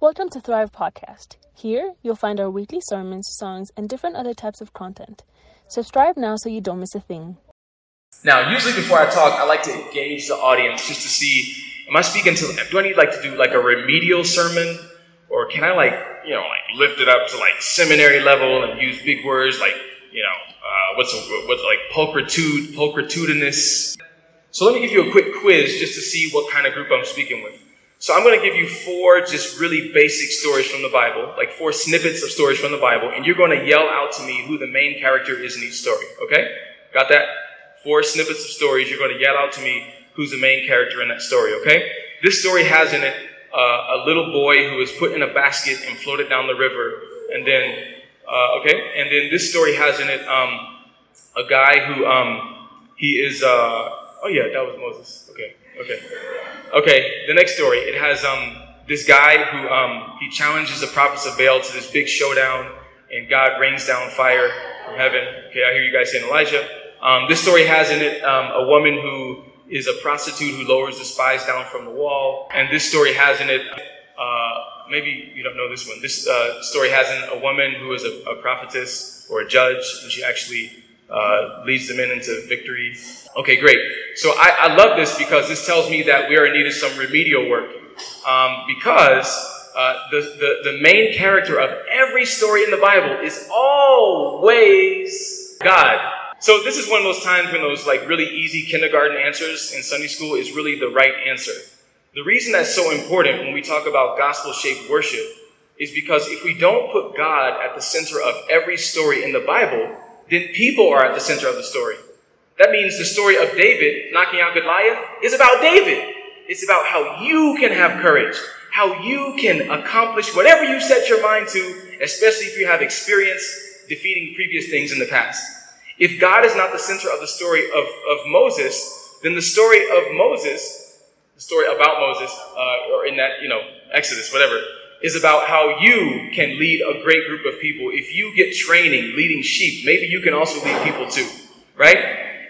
Welcome to Thrive Podcast. Here, you'll find our weekly sermons, songs, and different other types of content. Subscribe now so you don't miss a thing. Now, usually before I talk, I like to engage the audience just to see, am I speaking to, do I need like to do like a remedial sermon? Or can I like, you know, like lift it up to like seminary level and use big words like, you know, uh, what's, a, what's like pulchritude, pulchritudinous? So let me give you a quick quiz just to see what kind of group I'm speaking with. So I'm going to give you four just really basic stories from the Bible, like four snippets of stories from the Bible, and you're going to yell out to me who the main character is in each story. Okay? Got that? Four snippets of stories. You're going to yell out to me who's the main character in that story. Okay? This story has in it uh, a little boy who was put in a basket and floated down the river, and then uh, okay, and then this story has in it um, a guy who um, he is. Uh, Oh yeah, that was Moses. Okay, okay, okay. The next story. It has um this guy who um he challenges the prophets of Baal to this big showdown, and God rains down fire from heaven. Okay, I hear you guys saying Elijah. Um, this story has in it um, a woman who is a prostitute who lowers the spies down from the wall, and this story has in it. Uh, maybe you don't know this one. This uh, story has in a woman who is a, a prophetess or a judge, and she actually uh, leads the men into victory. Okay, great. So I, I, love this because this tells me that we are in need of some remedial work. Um, because uh, the, the, the main character of every story in the Bible is always God. So this is one of those times when those like really easy kindergarten answers in Sunday school is really the right answer. The reason that's so important when we talk about gospel shaped worship is because if we don't put God at the center of every story in the Bible, then people are at the center of the story. That means the story of David knocking out Goliath is about David. It's about how you can have courage, how you can accomplish whatever you set your mind to, especially if you have experience defeating previous things in the past. If God is not the center of the story of, of Moses, then the story of Moses, the story about Moses, uh, or in that, you know, Exodus, whatever, is about how you can lead a great group of people. If you get training leading sheep, maybe you can also lead people too, right?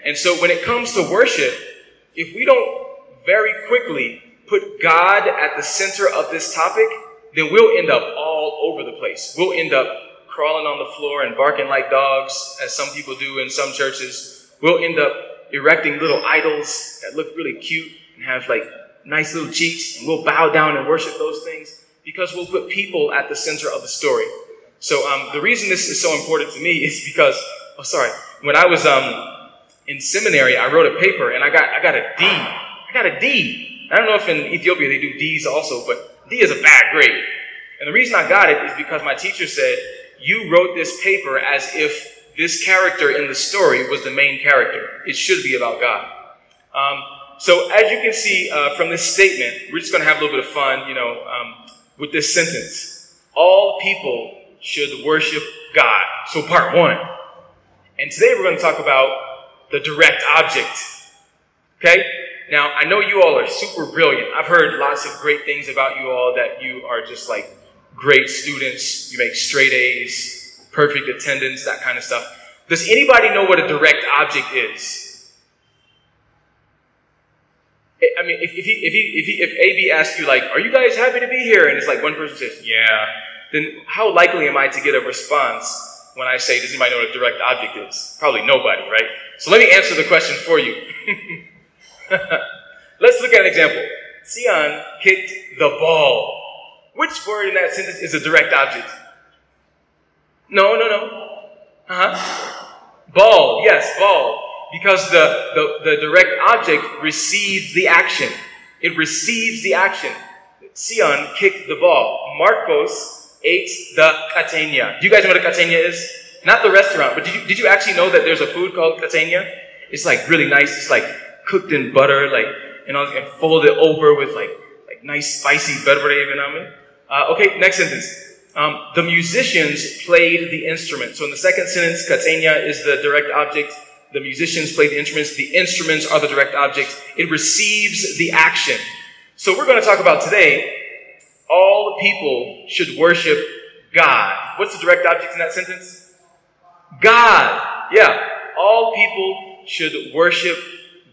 And so when it comes to worship, if we don't very quickly put God at the center of this topic, then we'll end up all over the place. We'll end up crawling on the floor and barking like dogs, as some people do in some churches. We'll end up erecting little idols that look really cute and have like nice little cheeks, and we'll bow down and worship those things because we'll put people at the center of the story. So um, the reason this is so important to me is because, oh, sorry, when I was um, in seminary, I wrote a paper and I got I got a D. I got a D. I don't know if in Ethiopia they do D's also, but D is a bad grade. And the reason I got it is because my teacher said, you wrote this paper as if this character in the story was the main character. It should be about God. Um, so as you can see uh, from this statement, we're just going to have a little bit of fun. You know, um, with this sentence All people should worship God. So, part one. And today we're going to talk about the direct object. Okay? Now, I know you all are super brilliant. I've heard lots of great things about you all that you are just like great students. You make straight A's, perfect attendance, that kind of stuff. Does anybody know what a direct object is? I mean, if, if, he, if, he, if, he, if AB asks you, like, are you guys happy to be here? And it's like one person says, yeah, then how likely am I to get a response when I say, does anybody know what a direct object is? Probably nobody, right? So let me answer the question for you. Let's look at an example. Sion kicked the ball. Which word in that sentence is a direct object? No, no, no. Uh huh. Ball. Yes, ball because the, the, the direct object receives the action. It receives the action. Sion kicked the ball. Marcos ate the kategna. Do you guys know what a kategna is? Not the restaurant, but did you, did you actually know that there's a food called kategna? It's like really nice. It's like cooked in butter, like, you know, and folded over with like, like nice spicy butter, you know uh, Okay, next sentence. Um, the musicians played the instrument. So in the second sentence, kategna is the direct object. The musicians play the instruments. The instruments are the direct object. It receives the action. So we're going to talk about today, all people should worship God. What's the direct object in that sentence? God. Yeah. All people should worship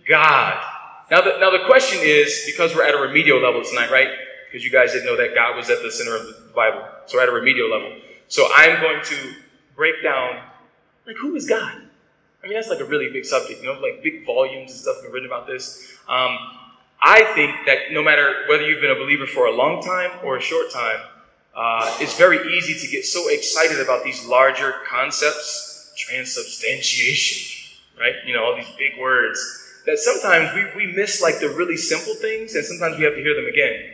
God. Now the, now the question is, because we're at a remedial level tonight, right? Because you guys didn't know that God was at the center of the Bible. So we're at a remedial level. So I'm going to break down, like, who is God? I mean, that's like a really big subject, you know, like big volumes and stuff have been written about this. Um, I think that no matter whether you've been a believer for a long time or a short time, uh, it's very easy to get so excited about these larger concepts, transubstantiation, right? You know, all these big words that sometimes we, we miss like the really simple things and sometimes we have to hear them again.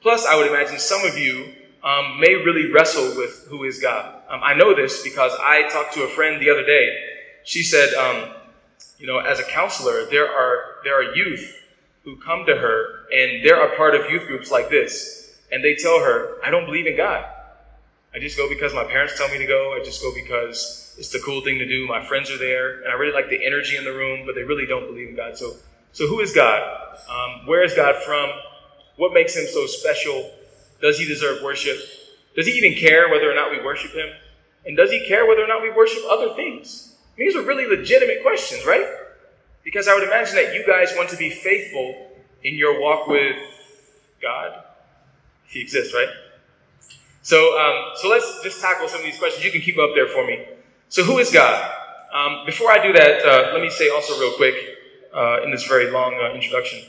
Plus, I would imagine some of you um, may really wrestle with who is God. Um, I know this because I talked to a friend the other day. She said, um, you know, as a counselor, there are there are youth who come to her and they're a part of youth groups like this, and they tell her, I don't believe in God. I just go because my parents tell me to go. I just go because it's the cool thing to do. My friends are there, and I really like the energy in the room, but they really don't believe in God. So, so who is God? Um, where is God from? What makes him so special? Does he deserve worship? Does he even care whether or not we worship him? And does he care whether or not we worship other things? These are really legitimate questions, right? Because I would imagine that you guys want to be faithful in your walk with God, He exists, right? So, um, so let's just tackle some of these questions. You can keep up there for me. So, who is God? Um, before I do that, uh, let me say also real quick uh, in this very long uh, introduction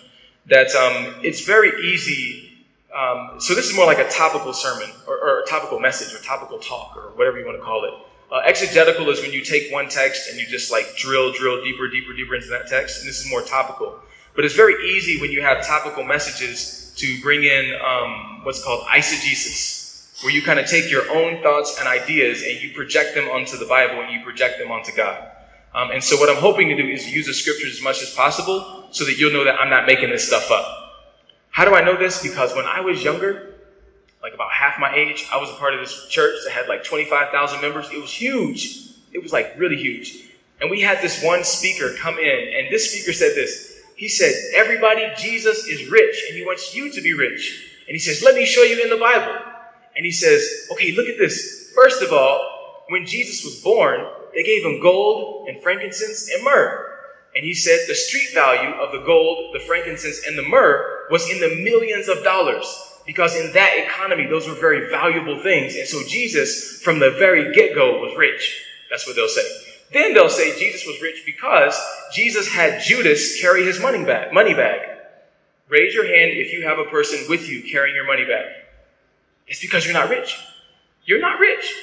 that um, it's very easy. Um, so, this is more like a topical sermon or, or, a topical message or topical talk or whatever you want to call it. Uh, exegetical is when you take one text and you just like drill, drill deeper, deeper, deeper into that text. And this is more topical. But it's very easy when you have topical messages to bring in um, what's called eisegesis, where you kind of take your own thoughts and ideas and you project them onto the Bible and you project them onto God. Um, and so what I'm hoping to do is use the scriptures as much as possible so that you'll know that I'm not making this stuff up. How do I know this? Because when I was younger, like about half my age, I was a part of this church that had like 25,000 members. It was huge. It was like really huge. And we had this one speaker come in, and this speaker said this. He said, Everybody, Jesus is rich, and he wants you to be rich. And he says, Let me show you in the Bible. And he says, Okay, look at this. First of all, when Jesus was born, they gave him gold and frankincense and myrrh. And he said the street value of the gold, the frankincense, and the myrrh was in the millions of dollars because in that economy, those were very valuable things. And so Jesus, from the very get go, was rich. That's what they'll say. Then they'll say Jesus was rich because Jesus had Judas carry his money bag. Money bag. Raise your hand if you have a person with you carrying your money bag. It's because you're not rich. You're not rich.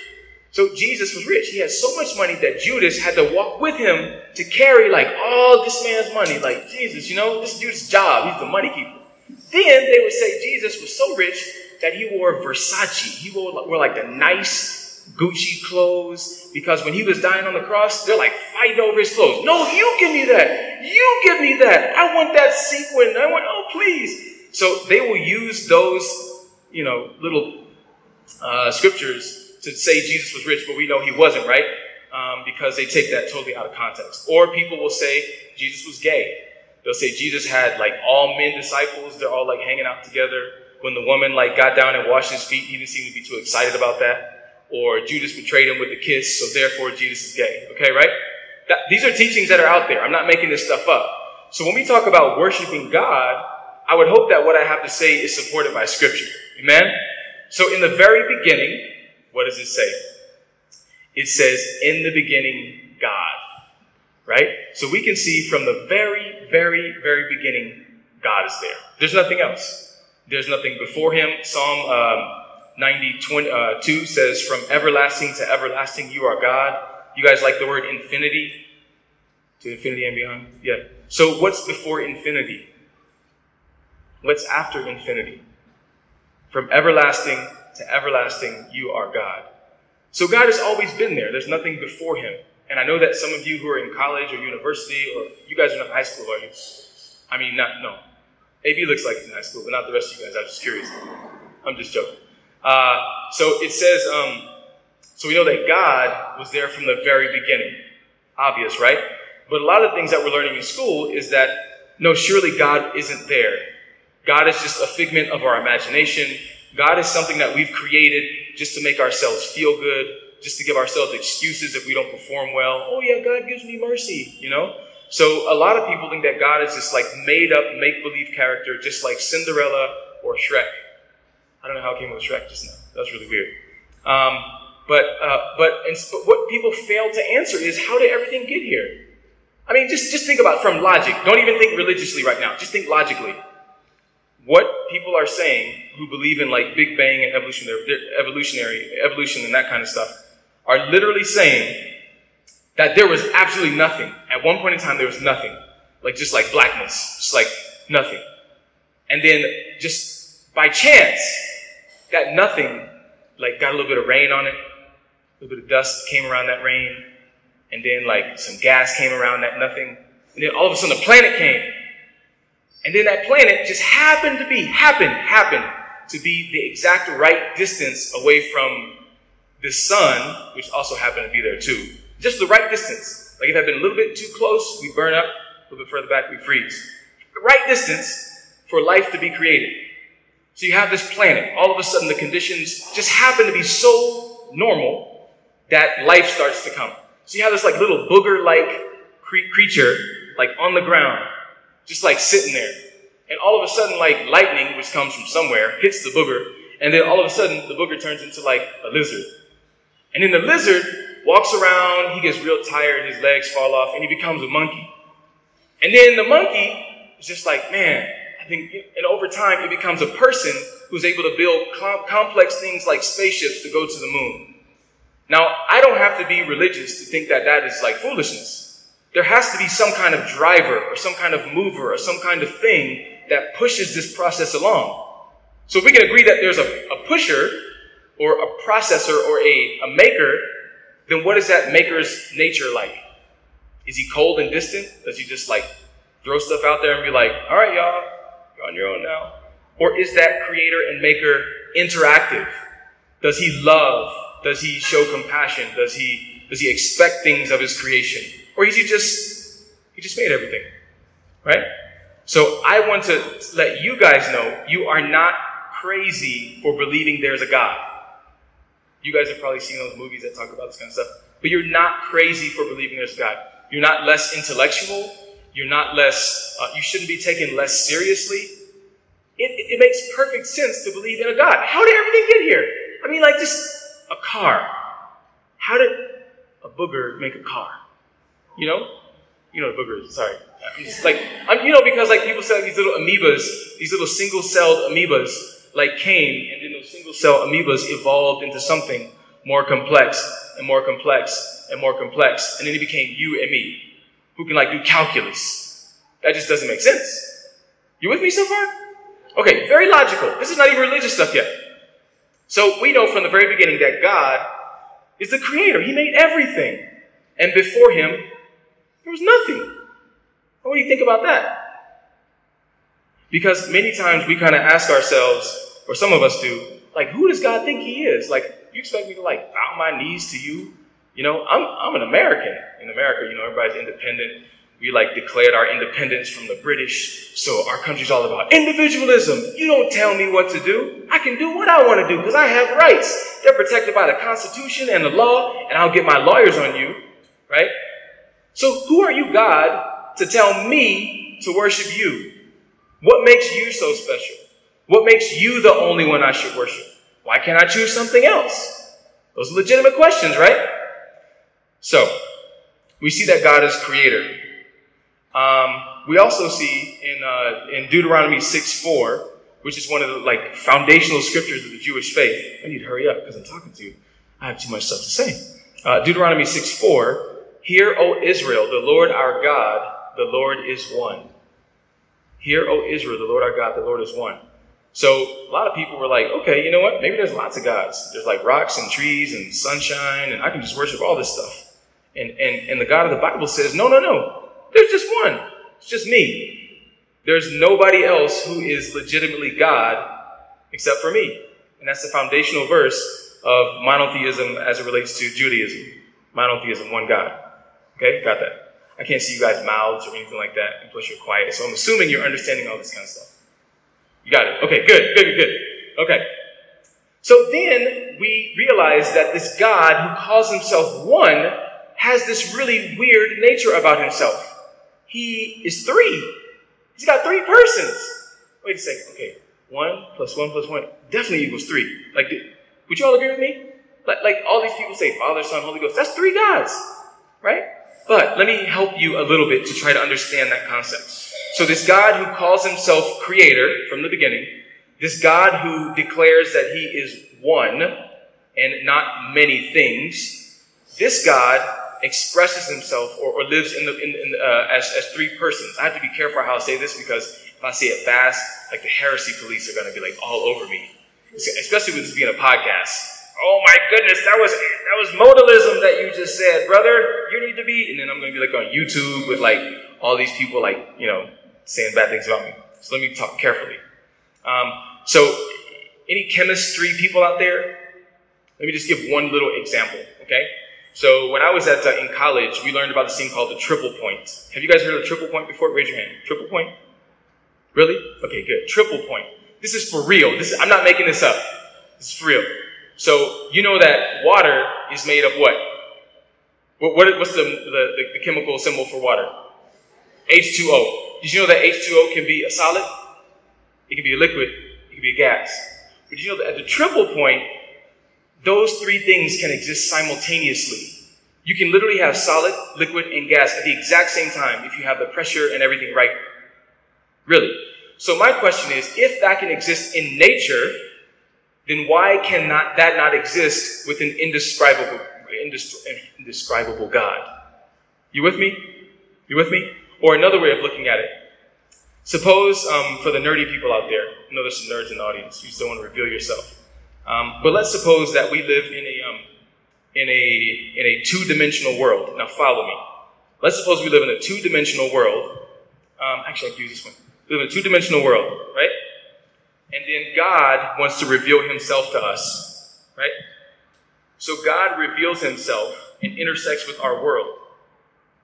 So Jesus was rich. He had so much money that Judas had to walk with him to carry like all this man's money. Like Jesus, you know, this dude's job. He's the money keeper. Then they would say Jesus was so rich that he wore Versace. He wore, wore like the nice Gucci clothes because when he was dying on the cross, they're like fighting over his clothes. No, you give me that. You give me that. I want that sequin. I want, oh, please. So they will use those, you know, little uh, scriptures to say Jesus was rich, but we know he wasn't, right? Um, because they take that totally out of context. Or people will say Jesus was gay. They'll say Jesus had like all men disciples. They're all like hanging out together. When the woman like got down and washed his feet, he didn't seem to be too excited about that. Or Judas betrayed him with a kiss, so therefore Jesus is gay. Okay, right? That, these are teachings that are out there. I'm not making this stuff up. So when we talk about worshiping God, I would hope that what I have to say is supported by scripture. Amen? So in the very beginning, what does it say? It says, in the beginning, God right? So we can see from the very, very, very beginning, God is there. There's nothing else. There's nothing before him. Psalm um, 90, 20, uh, 2 says, From everlasting to everlasting, you are God. You guys like the word infinity? To infinity and beyond? Yeah. So what's before infinity? What's after infinity? From everlasting to everlasting, you are God. So God has always been there. There's nothing before him. And I know that some of you who are in college or university, or you guys are not in high school, are you? I mean, not, no. AB looks like he's in high school, but not the rest of you guys. I'm just curious. I'm just joking. Uh, so it says, um, so we know that God was there from the very beginning. Obvious, right? But a lot of things that we're learning in school is that, no, surely God isn't there. God is just a figment of our imagination. God is something that we've created just to make ourselves feel good, just to give ourselves excuses if we don't perform well. Oh, yeah, God gives me mercy, you know? So a lot of people think that God is this like made up, make believe character, just like Cinderella or Shrek. I don't know how I came with Shrek just now. That was really weird. Um, but, uh, but, and, but what people fail to answer is how did everything get here? I mean, just, just think about from logic. Don't even think religiously right now. Just think logically. What people are saying who believe in like Big Bang and evolutionary, evolutionary evolution and that kind of stuff are literally saying that there was absolutely nothing. At one point in time, there was nothing. Like just like blackness. Just like nothing. And then just by chance, that nothing like got a little bit of rain on it. A little bit of dust came around that rain. And then like some gas came around that nothing. And then all of a sudden a planet came. And then that planet just happened to be, happened, happened to be the exact right distance away from the sun, which also happened to be there too. Just the right distance. Like if it had been a little bit too close, we burn up. A little bit further back, we freeze. The right distance for life to be created. So you have this planet. All of a sudden, the conditions just happen to be so normal that life starts to come. So you have this like little booger-like cre- creature, like on the ground, just like sitting there. And all of a sudden, like lightning, which comes from somewhere, hits the booger, and then all of a sudden, the booger turns into like a lizard. And then the lizard walks around, he gets real tired, his legs fall off, and he becomes a monkey. And then the monkey is just like, man, I think, and over time, it becomes a person who's able to build com- complex things like spaceships to go to the moon. Now, I don't have to be religious to think that that is like foolishness. There has to be some kind of driver or some kind of mover or some kind of thing that pushes this process along. So if we can agree that there's a, a pusher or a processor or a, a maker, then what is that maker's nature like? Is he cold and distant? Does he just like throw stuff out there and be like, all right, y'all, you're on your own now? Or is that creator and maker interactive? Does he love? Does he show compassion? Does he does he expect things of his creation? Or is he just he just made everything? Right? So I want to let you guys know you are not crazy for believing there's a God. You guys have probably seen those movies that talk about this kind of stuff. But you're not crazy for believing there's God. You're not less intellectual. You're not less, uh, you shouldn't be taken less seriously. It, it, makes perfect sense to believe in a God. How did everything get here? I mean, like just a car. How did a booger make a car? You know? You know a booger sorry. It's like, I'm, you know, because like people say like, these little amoebas, these little single-celled amoebas, like came, and then those single-cell amoebas evolved into something more complex and more complex and more complex, and then it became you and me, who can like do calculus. That just doesn't make sense. You with me so far? Okay, very logical. This is not even religious stuff yet. So we know from the very beginning that God is the creator. He made everything. And before him, there was nothing. What do you think about that? Because many times we kind of ask ourselves, or some of us do, like, who does God think he is? Like, you expect me to like bow my knees to you? You know, I'm, I'm an American. In America, you know, everybody's independent. We like declared our independence from the British. So our country's all about individualism. You don't tell me what to do. I can do what I want to do because I have rights. They're protected by the Constitution and the law, and I'll get my lawyers on you, right? So who are you, God, to tell me to worship you? What makes you so special? What makes you the only one I should worship? Why can't I choose something else? Those are legitimate questions, right? So, we see that God is creator. Um, we also see in, uh, in Deuteronomy 6 4, which is one of the like foundational scriptures of the Jewish faith. I need to hurry up because I'm talking to you. I have too much stuff to say. Uh, Deuteronomy 6 4, Hear, O Israel, the Lord our God, the Lord is one. Hear, O Israel, the Lord our God, the Lord is one. So a lot of people were like, okay, you know what? Maybe there's lots of gods. There's like rocks and trees and sunshine, and I can just worship all this stuff. And, and, and the God of the Bible says, no, no, no. There's just one. It's just me. There's nobody else who is legitimately God except for me. And that's the foundational verse of monotheism as it relates to Judaism. Monotheism, one God. Okay, got that. I can't see you guys' mouths or anything like that, and plus you're quiet. So I'm assuming you're understanding all this kind of stuff. You got it. Okay, good, good, good, good. Okay. So then we realize that this God who calls himself one has this really weird nature about himself. He is three. He's got three persons. Wait a second. Okay. One plus one plus one definitely equals three. Like, would you all agree with me? Like, like all these people say, Father, Son, Holy Ghost. That's three gods, right? But let me help you a little bit to try to understand that concept. So this God who calls himself creator from the beginning, this God who declares that he is one and not many things, this God expresses himself or, or lives in the, in, in, uh, as, as three persons. I have to be careful how I say this because if I say it fast, like the heresy police are going to be like all over me, especially with this being a podcast. Oh my goodness, that was that was modalism that you just said, brother. You need to be, and then I'm to be like on YouTube with like all these people like you know saying bad things about me. So let me talk carefully. Um, so, any chemistry people out there? Let me just give one little example, okay? So when I was at uh, in college, we learned about this thing called the triple point. Have you guys heard of the triple point before? Raise your hand. Triple point. Really? Okay, good. Triple point. This is for real. This is, I'm not making this up. This is for real. So you know that water is made of what? What, what what's the, the, the chemical symbol for water? H2O. Did you know that H2O can be a solid? It can be a liquid. It can be a gas. But you know that at the triple point, those three things can exist simultaneously. You can literally have solid, liquid, and gas at the exact same time if you have the pressure and everything right. Really. So my question is, if that can exist in nature, then why cannot that not exist with an indescribable, indescribable God? You with me? You with me? Or another way of looking at it. Suppose, um, for the nerdy people out there, I know there's some nerds in the audience, you still want to reveal yourself. Um, but let's suppose that we live in a, um, in a, in a two-dimensional world. Now follow me. Let's suppose we live in a two-dimensional world. Um, actually, I can use this one. We live in a two-dimensional world, right? And then God wants to reveal himself to us, right? So God reveals himself and intersects with our world.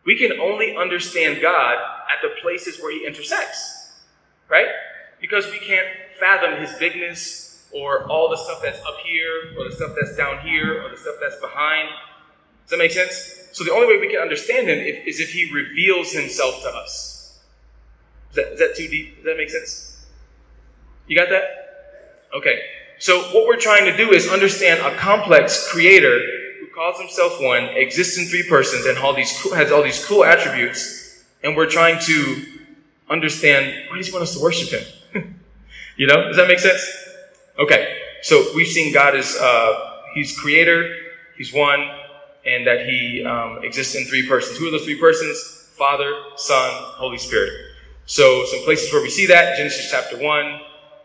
We can only understand God at the places where he intersects, right? Because we can't fathom his bigness, or all the stuff that's up here, or the stuff that's down here, or the stuff that's behind. Does that make sense? So the only way we can understand him is if he reveals himself to us. Is that, is that too deep? Does that make sense? You got that? Okay. So what we're trying to do is understand a complex creator who calls himself one, exists in three persons, and all these cool, has all these cool attributes, and we're trying to understand why does he want us to worship him? you know, does that make sense? Okay, so we've seen God as uh, He's creator, He's one, and that He um, exists in three persons. Who are those three persons? Father, Son, Holy Spirit. So some places where we see that Genesis chapter one,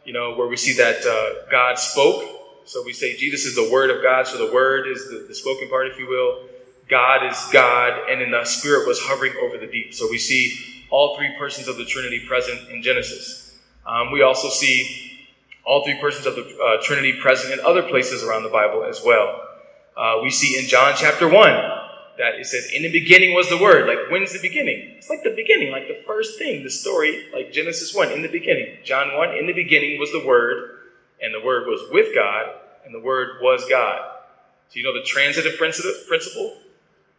you know, where we see that uh, God spoke. So we say Jesus is the Word of God. So the Word is the, the spoken part, if you will. God is God, and then the Spirit was hovering over the deep. So we see all three persons of the Trinity present in Genesis. Um, we also see all three persons of the uh, Trinity present in other places around the Bible as well. Uh, we see in John chapter 1 that it says, In the beginning was the Word. Like, when's the beginning? It's like the beginning, like the first thing, the story, like Genesis 1, in the beginning. John 1, in the beginning was the Word, and the Word was with God, and the Word was God. So, you know the transitive principle?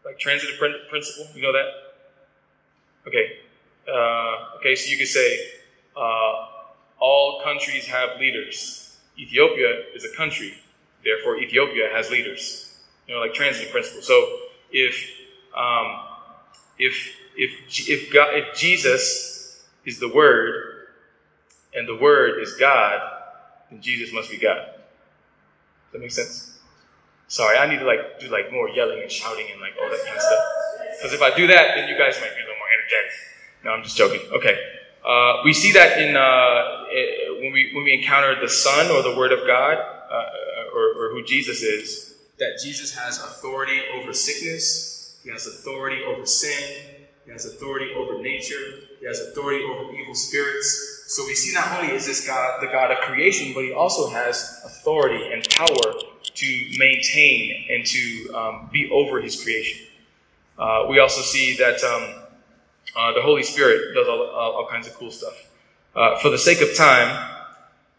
Like, transitive principle? You know that? Okay. Uh, okay, so you could say, uh, all countries have leaders. Ethiopia is a country, therefore Ethiopia has leaders. You know, like transitive principle. So if um, if if if God, if Jesus is the Word and the Word is God, then Jesus must be God. Does that make sense? Sorry, I need to like do like more yelling and shouting and like all that kind of stuff. Because if I do that, then you guys might be a little more energetic. No, I'm just joking. Okay. Uh, we see that in uh, when we when we encounter the Son or the Word of God, uh, or, or who Jesus is, that Jesus has authority over sickness, He has authority over sin, He has authority over nature, He has authority over evil spirits. So we see not only is this God the God of creation, but He also has authority and power to maintain and to um, be over His creation. Uh, we also see that. Um, uh, the Holy Spirit does all, all, all kinds of cool stuff. Uh, for the sake of time,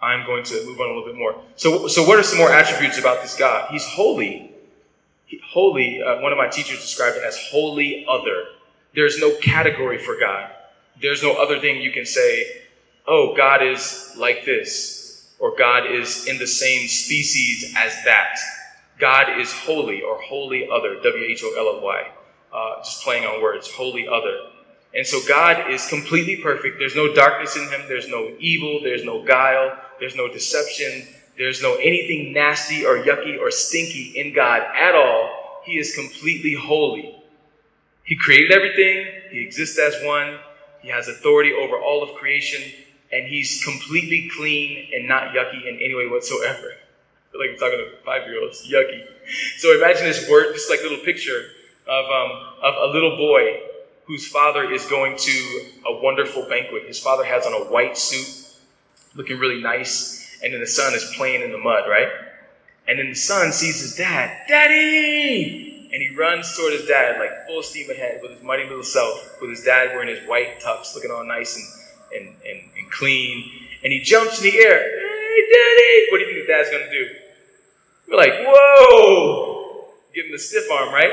I'm going to move on a little bit more. So, so what are some more attributes about this God? He's holy. He, holy, uh, one of my teachers described it as holy other. There's no category for God. There's no other thing you can say, oh, God is like this. or God is in the same species as that. God is holy or holy other, W H O L L Y. Uh, just playing on words, holy other. And so God is completely perfect. There's no darkness in him. There's no evil. There's no guile. There's no deception. There's no anything nasty or yucky or stinky in God at all. He is completely holy. He created everything. He exists as one. He has authority over all of creation. And he's completely clean and not yucky in any way whatsoever. I feel like I'm talking to five year olds. Yucky. So imagine this word, this like little picture of, um, of a little boy whose father is going to a wonderful banquet. His father has on a white suit, looking really nice, and then the son is playing in the mud, right? And then the son sees his dad, Daddy! And he runs toward his dad, like full steam ahead with his mighty little self, with his dad wearing his white tux, looking all nice and, and, and, and clean. And he jumps in the air, Hey, Daddy! What do you think the dad's gonna do? We're like, Whoa! Give him the stiff arm, right?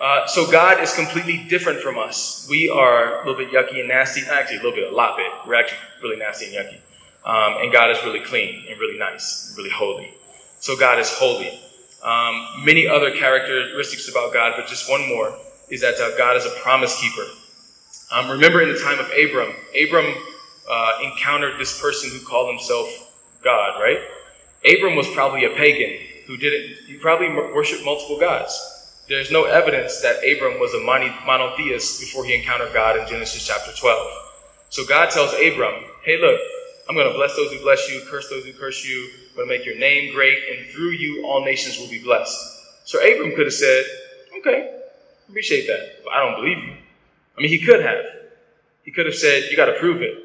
Uh, so God is completely different from us. We are a little bit yucky and nasty. Actually, a little bit, a lot bit. We're actually really nasty and yucky. Um, and God is really clean and really nice, really holy. So God is holy. Um, many other characteristics about God, but just one more is that uh, God is a promise keeper. Um, remember in the time of Abram, Abram uh, encountered this person who called himself God, right? Abram was probably a pagan who didn't, he probably worshiped multiple gods. There's no evidence that Abram was a monotheist before he encountered God in Genesis chapter 12. So God tells Abram, hey, look, I'm going to bless those who bless you, curse those who curse you. I'm going to make your name great, and through you, all nations will be blessed. So Abram could have said, okay, appreciate that, but I don't believe you. I mean, he could have. He could have said, you got to prove it.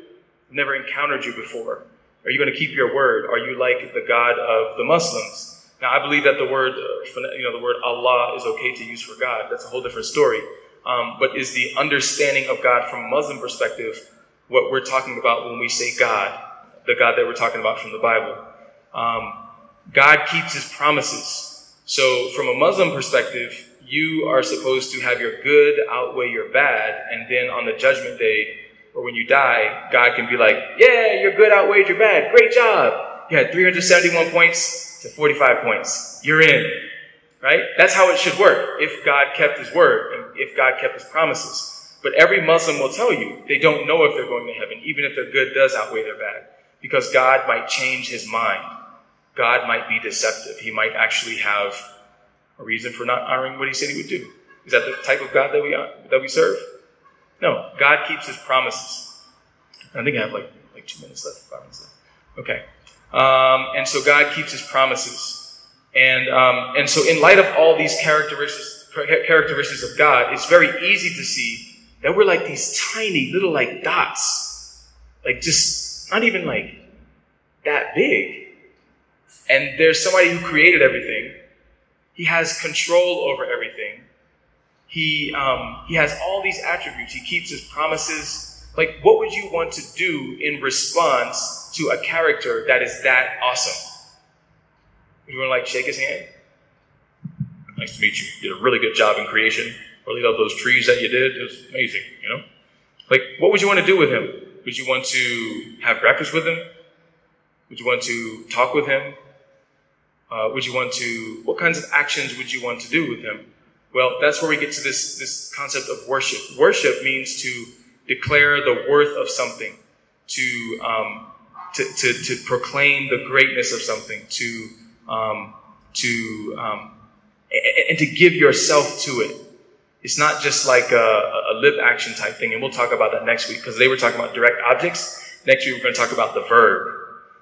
I've never encountered you before. Are you going to keep your word? Are you like the God of the Muslims? Now, I believe that the word, uh, you know, the word Allah is okay to use for God. That's a whole different story. Um, but is the understanding of God from a Muslim perspective what we're talking about when we say God, the God that we're talking about from the Bible? Um, God keeps his promises. So, from a Muslim perspective, you are supposed to have your good outweigh your bad, and then on the judgment day, or when you die, God can be like, Yeah, your good outweighed your bad. Great job. You had 371 points to 45 points. You're in. Right? That's how it should work if God kept his word and if God kept his promises. But every Muslim will tell you they don't know if they're going to heaven, even if their good does outweigh their bad, because God might change his mind. God might be deceptive. He might actually have a reason for not honoring what he said he would do. Is that the type of God that we, that we serve? No. God keeps his promises. I think I have like, like two minutes left, five minutes left. Okay. Um, and so God keeps his promises. And, um, and so in light of all these characteristics, characteristics of God, it's very easy to see that we're like these tiny little like dots. Like just not even like that big. And there's somebody who created everything. He has control over everything. He, um, he has all these attributes. He keeps his promises. Like, what would you want to do in response to a character that is that awesome. You want to like shake his hand? Nice to meet you. You did a really good job in creation. Really love those trees that you did. It was amazing, you know? Like, what would you want to do with him? Would you want to have breakfast with him? Would you want to talk with him? Uh, would you want to, what kinds of actions would you want to do with him? Well, that's where we get to this, this concept of worship. Worship means to declare the worth of something, to um, to, to, to proclaim the greatness of something, to, um, to, um, and to give yourself to it. It's not just like a, a lip action type thing, and we'll talk about that next week because they were talking about direct objects. Next week we're going to talk about the verb.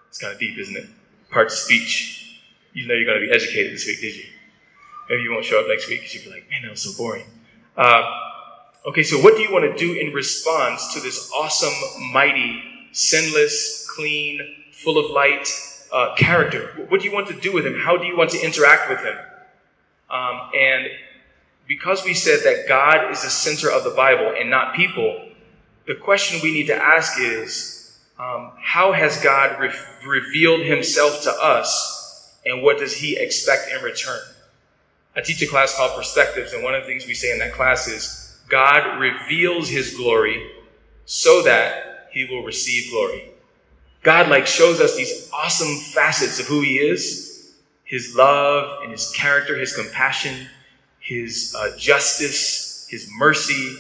It's kind of deep, isn't it? Parts of speech. You know you're going to be educated this week, did you? Maybe you won't show up next week because you'll be like, man, that was so boring. Uh, okay, so what do you want to do in response to this awesome, mighty, sinless, clean, full of light uh, character. What do you want to do with him? How do you want to interact with him? Um, and because we said that God is the center of the Bible and not people, the question we need to ask is um, how has God re- revealed himself to us and what does he expect in return? I teach a class called Perspectives, and one of the things we say in that class is God reveals his glory so that he will receive glory. God like shows us these awesome facets of who he is, his love and his character, his compassion, his uh, justice, his mercy,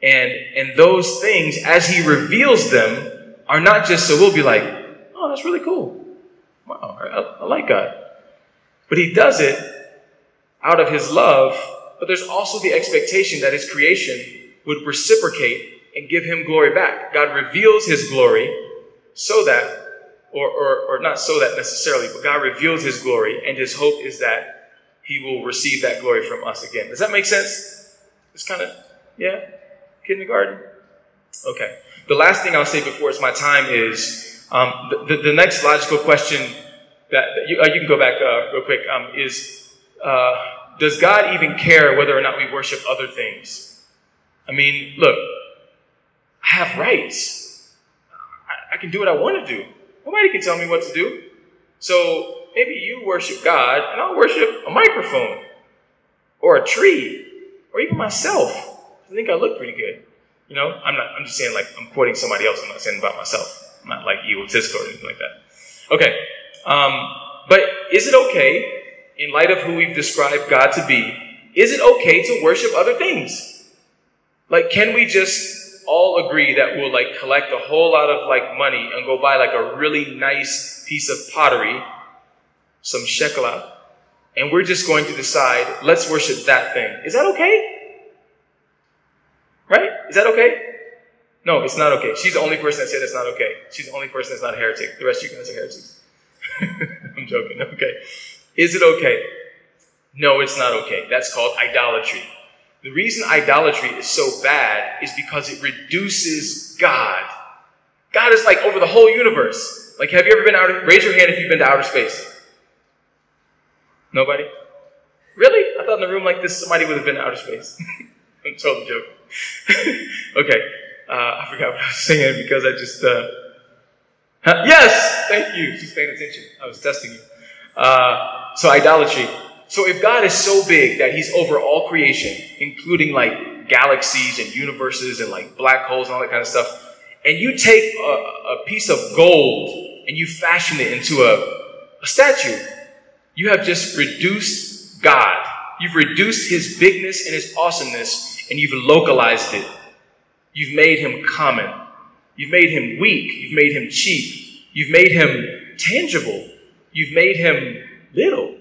and and those things as he reveals them are not just so we'll be like, oh, that's really cool. Wow, I, I like God. But he does it out of his love, but there's also the expectation that his creation would reciprocate and give him glory back. God reveals his glory so that, or, or, or not so that necessarily, but God reveals his glory, and his hope is that he will receive that glory from us again. Does that make sense? It's kind of, yeah, kindergarten? Okay. The last thing I'll say before it's my time is um, the, the, the, next logical question that, that you, uh, you, can go back uh, real quick um, is uh, Does God even care whether or not we worship other things? I mean, look, I have rights. I, I can do what I want to do. Nobody can tell me what to do. So maybe you worship God, and I'll worship a microphone, or a tree, or even myself. I think I look pretty good. You know, I'm not. I'm just saying, like, I'm quoting somebody else. I'm not saying about myself. I'm not like egotistical or anything like that. Okay, um, but is it okay, in light of who we've described God to be, is it okay to worship other things? Like, can we just all agree that we'll like collect a whole lot of like money and go buy like a really nice piece of pottery, some sheklah, and we're just going to decide, let's worship that thing. Is that okay? Right? Is that okay? No, it's not okay. She's the only person that said it's not okay. She's the only person that's not a heretic. The rest of you guys are heretics. I'm joking. Okay. Is it okay? No, it's not okay. That's called idolatry. The reason idolatry is so bad is because it reduces God. God is like over the whole universe. Like, have you ever been out? Of, raise your hand if you've been to outer space. Nobody? Really? I thought in a room like this somebody would have been outer space. I'm totally joking. okay, uh, I forgot what I was saying because I just. Uh? Yes, thank you. She's paying attention. I was testing you. Uh, so idolatry. So if God is so big that he's over all creation, including like galaxies and universes and like black holes and all that kind of stuff, and you take a, a piece of gold and you fashion it into a, a statue, you have just reduced God. You've reduced his bigness and his awesomeness and you've localized it. You've made him common. You've made him weak. You've made him cheap. You've made him tangible. You've made him little.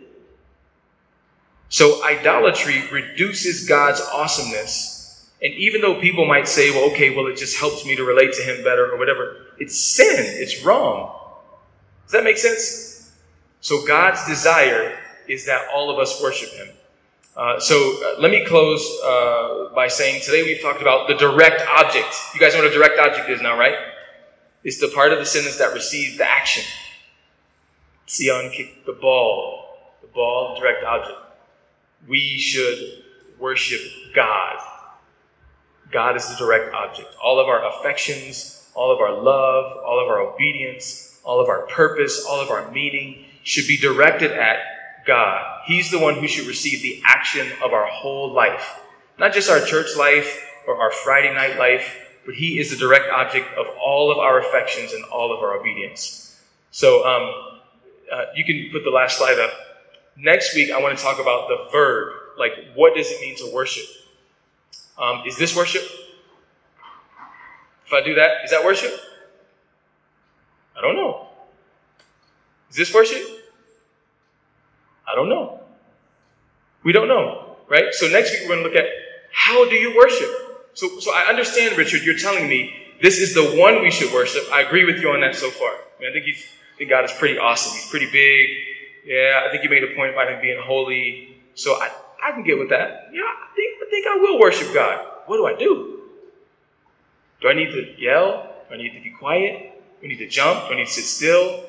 So idolatry reduces God's awesomeness. And even though people might say, well, okay, well, it just helps me to relate to him better or whatever, it's sin. It's wrong. Does that make sense? So God's desire is that all of us worship him. Uh, so uh, let me close uh, by saying today we've talked about the direct object. You guys know what a direct object is now, right? It's the part of the sentence that receives the action. Sion kicked the ball, the ball, direct object we should worship God. God is the direct object. All of our affections, all of our love, all of our obedience, all of our purpose, all of our meaning should be directed at God. He's the one who should receive the action of our whole life. Not just our church life or our Friday night life, but He is the direct object of all of our affections and all of our obedience. So, um, uh, you can put the last slide up. Next week, I want to talk about the verb. Like, what does it mean to worship? Um, is this worship? If I do that, is that worship? I don't know. Is this worship? I don't know. We don't know, right? So next week we're going to look at how do you worship? So, so I understand, Richard, you're telling me this is the one we should worship. I agree with you on that so far. I, mean, I think he's, I think God is pretty awesome. He's pretty big. Yeah, I think you made a point about him being holy. So I, I can get with that. Yeah, I think, I think I will worship God. What do I do? Do I need to yell? Do I need to be quiet? Do I need to jump? Do I need to sit still?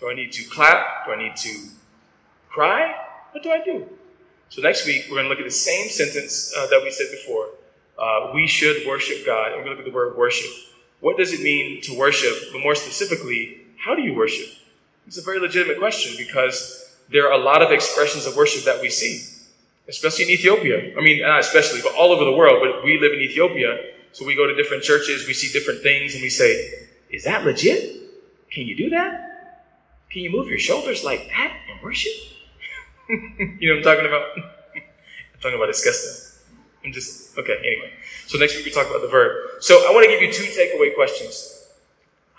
Do I need to clap? Do I need to cry? What do I do? So next week, we're going to look at the same sentence uh, that we said before. Uh, we should worship God. We're going to look at the word worship. What does it mean to worship? But more specifically, how do you worship? It's a very legitimate question because there are a lot of expressions of worship that we see, especially in Ethiopia. I mean, not especially, but all over the world. But we live in Ethiopia, so we go to different churches, we see different things, and we say, Is that legit? can you do that? Can you move your shoulders like that and worship? you know what I'm talking about? I'm talking about disgusting. I'm just, okay, anyway. So next week we talk about the verb. So I want to give you two takeaway questions.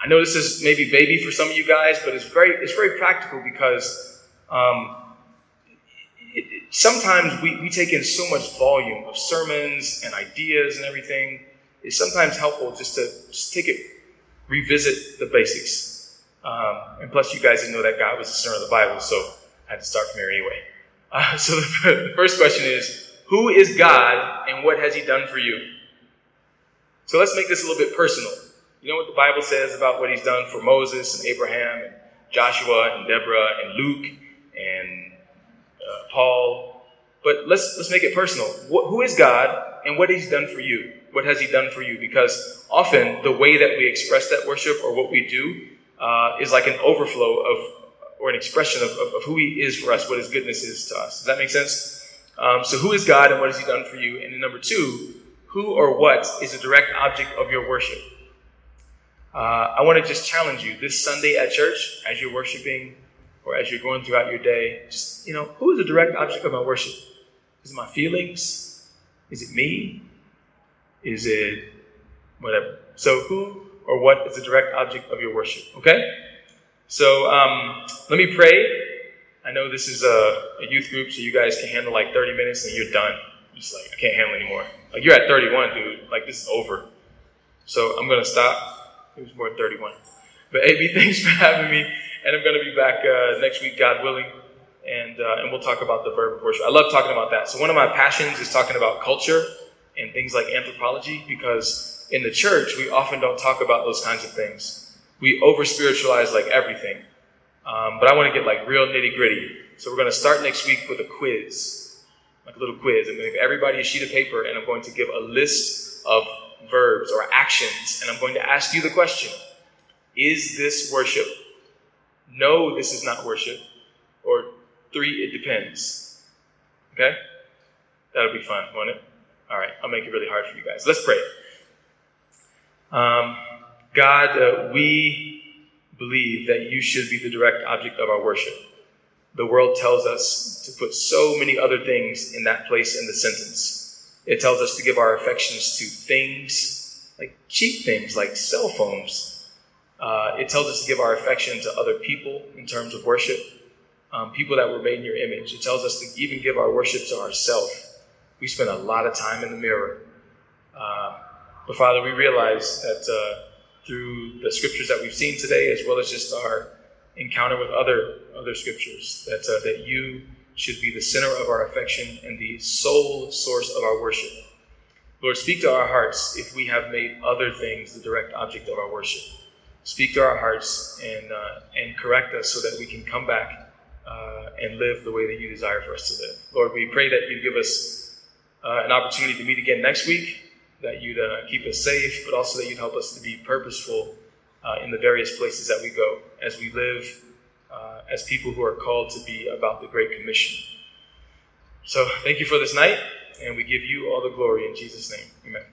I know this is maybe baby for some of you guys, but it's very, it's very practical because um, it, it, sometimes we, we take in so much volume of sermons and ideas and everything. It's sometimes helpful just to just take it, revisit the basics. Um, and plus, you guys didn't know that God was the center of the Bible, so I had to start from there anyway. Uh, so the, the first question is, who is God and what has he done for you? So let's make this a little bit personal. You know what the Bible says about what he's done for Moses and Abraham and Joshua and Deborah and Luke and uh, Paul. But let's let's make it personal. What, who is God and what He's done for you? What has he done for you? Because often the way that we express that worship or what we do uh, is like an overflow of or an expression of, of, of, who he is for us, what his goodness is to us. Does that make sense? Um, so who is God and what has he done for you? And then number two, who or what is a direct object of your worship? Uh, I want to just challenge you this Sunday at church, as you're worshiping or as you're going throughout your day, just, you know, who is the direct object of my worship? Is it my feelings? Is it me? Is it whatever? So, who or what is the direct object of your worship? Okay? So, um, let me pray. I know this is a, a, youth group, so you guys can handle like 30 minutes and you're done. Just like, I can't handle anymore. Like, you're at 31, dude. Like, this is over. So, I'm going to stop. It was more than 31. But, AB, thanks for having me. And I'm going to be back uh, next week, God willing and uh, and we'll talk about the verb of worship. I love talking about that. So one of my passions is talking about culture and things like anthropology because in the church we often don't talk about those kinds of things. We over spiritualize like everything, um, but I want to get like real nitty gritty. So we're going to start next week with a quiz, like a little quiz. I'm going to give everybody a sheet of paper, and I'm going to give a list of verbs or actions, and I'm going to ask you the question: Is this worship? No, this is not worship. Or Three, it depends. Okay? That'll be fun, won't it? All right, I'll make it really hard for you guys. Let's pray. Um, God, uh, we believe that you should be the direct object of our worship. The world tells us to put so many other things in that place in the sentence. It tells us to give our affections to things, like cheap things like cell phones. Uh, it tells us to give our affection to other people in terms of worship um, people that were made in your image. It tells us to even give our worship to ourselves. We spend a lot of time in the mirror. But Father, we realize that uh, through the scriptures that we've seen today, as well as just our encounter with other other scriptures, that uh, that you should be the center of our affection and the sole source of our worship. Lord, speak to our hearts if we have made other things the direct object of our worship. Speak to our hearts and uh, and correct us so that we can come back uh, and live the way that you desire for us to live. Lord, we pray that you give us uh, an opportunity to meet again next week, that you'd uh, keep us safe, but also that you'd help us to be purposeful uh, in the various places that we go as we live uh, as people who are called to be about the Great Commission. So thank you for this night, and we give you all the glory in Jesus' name. Amen.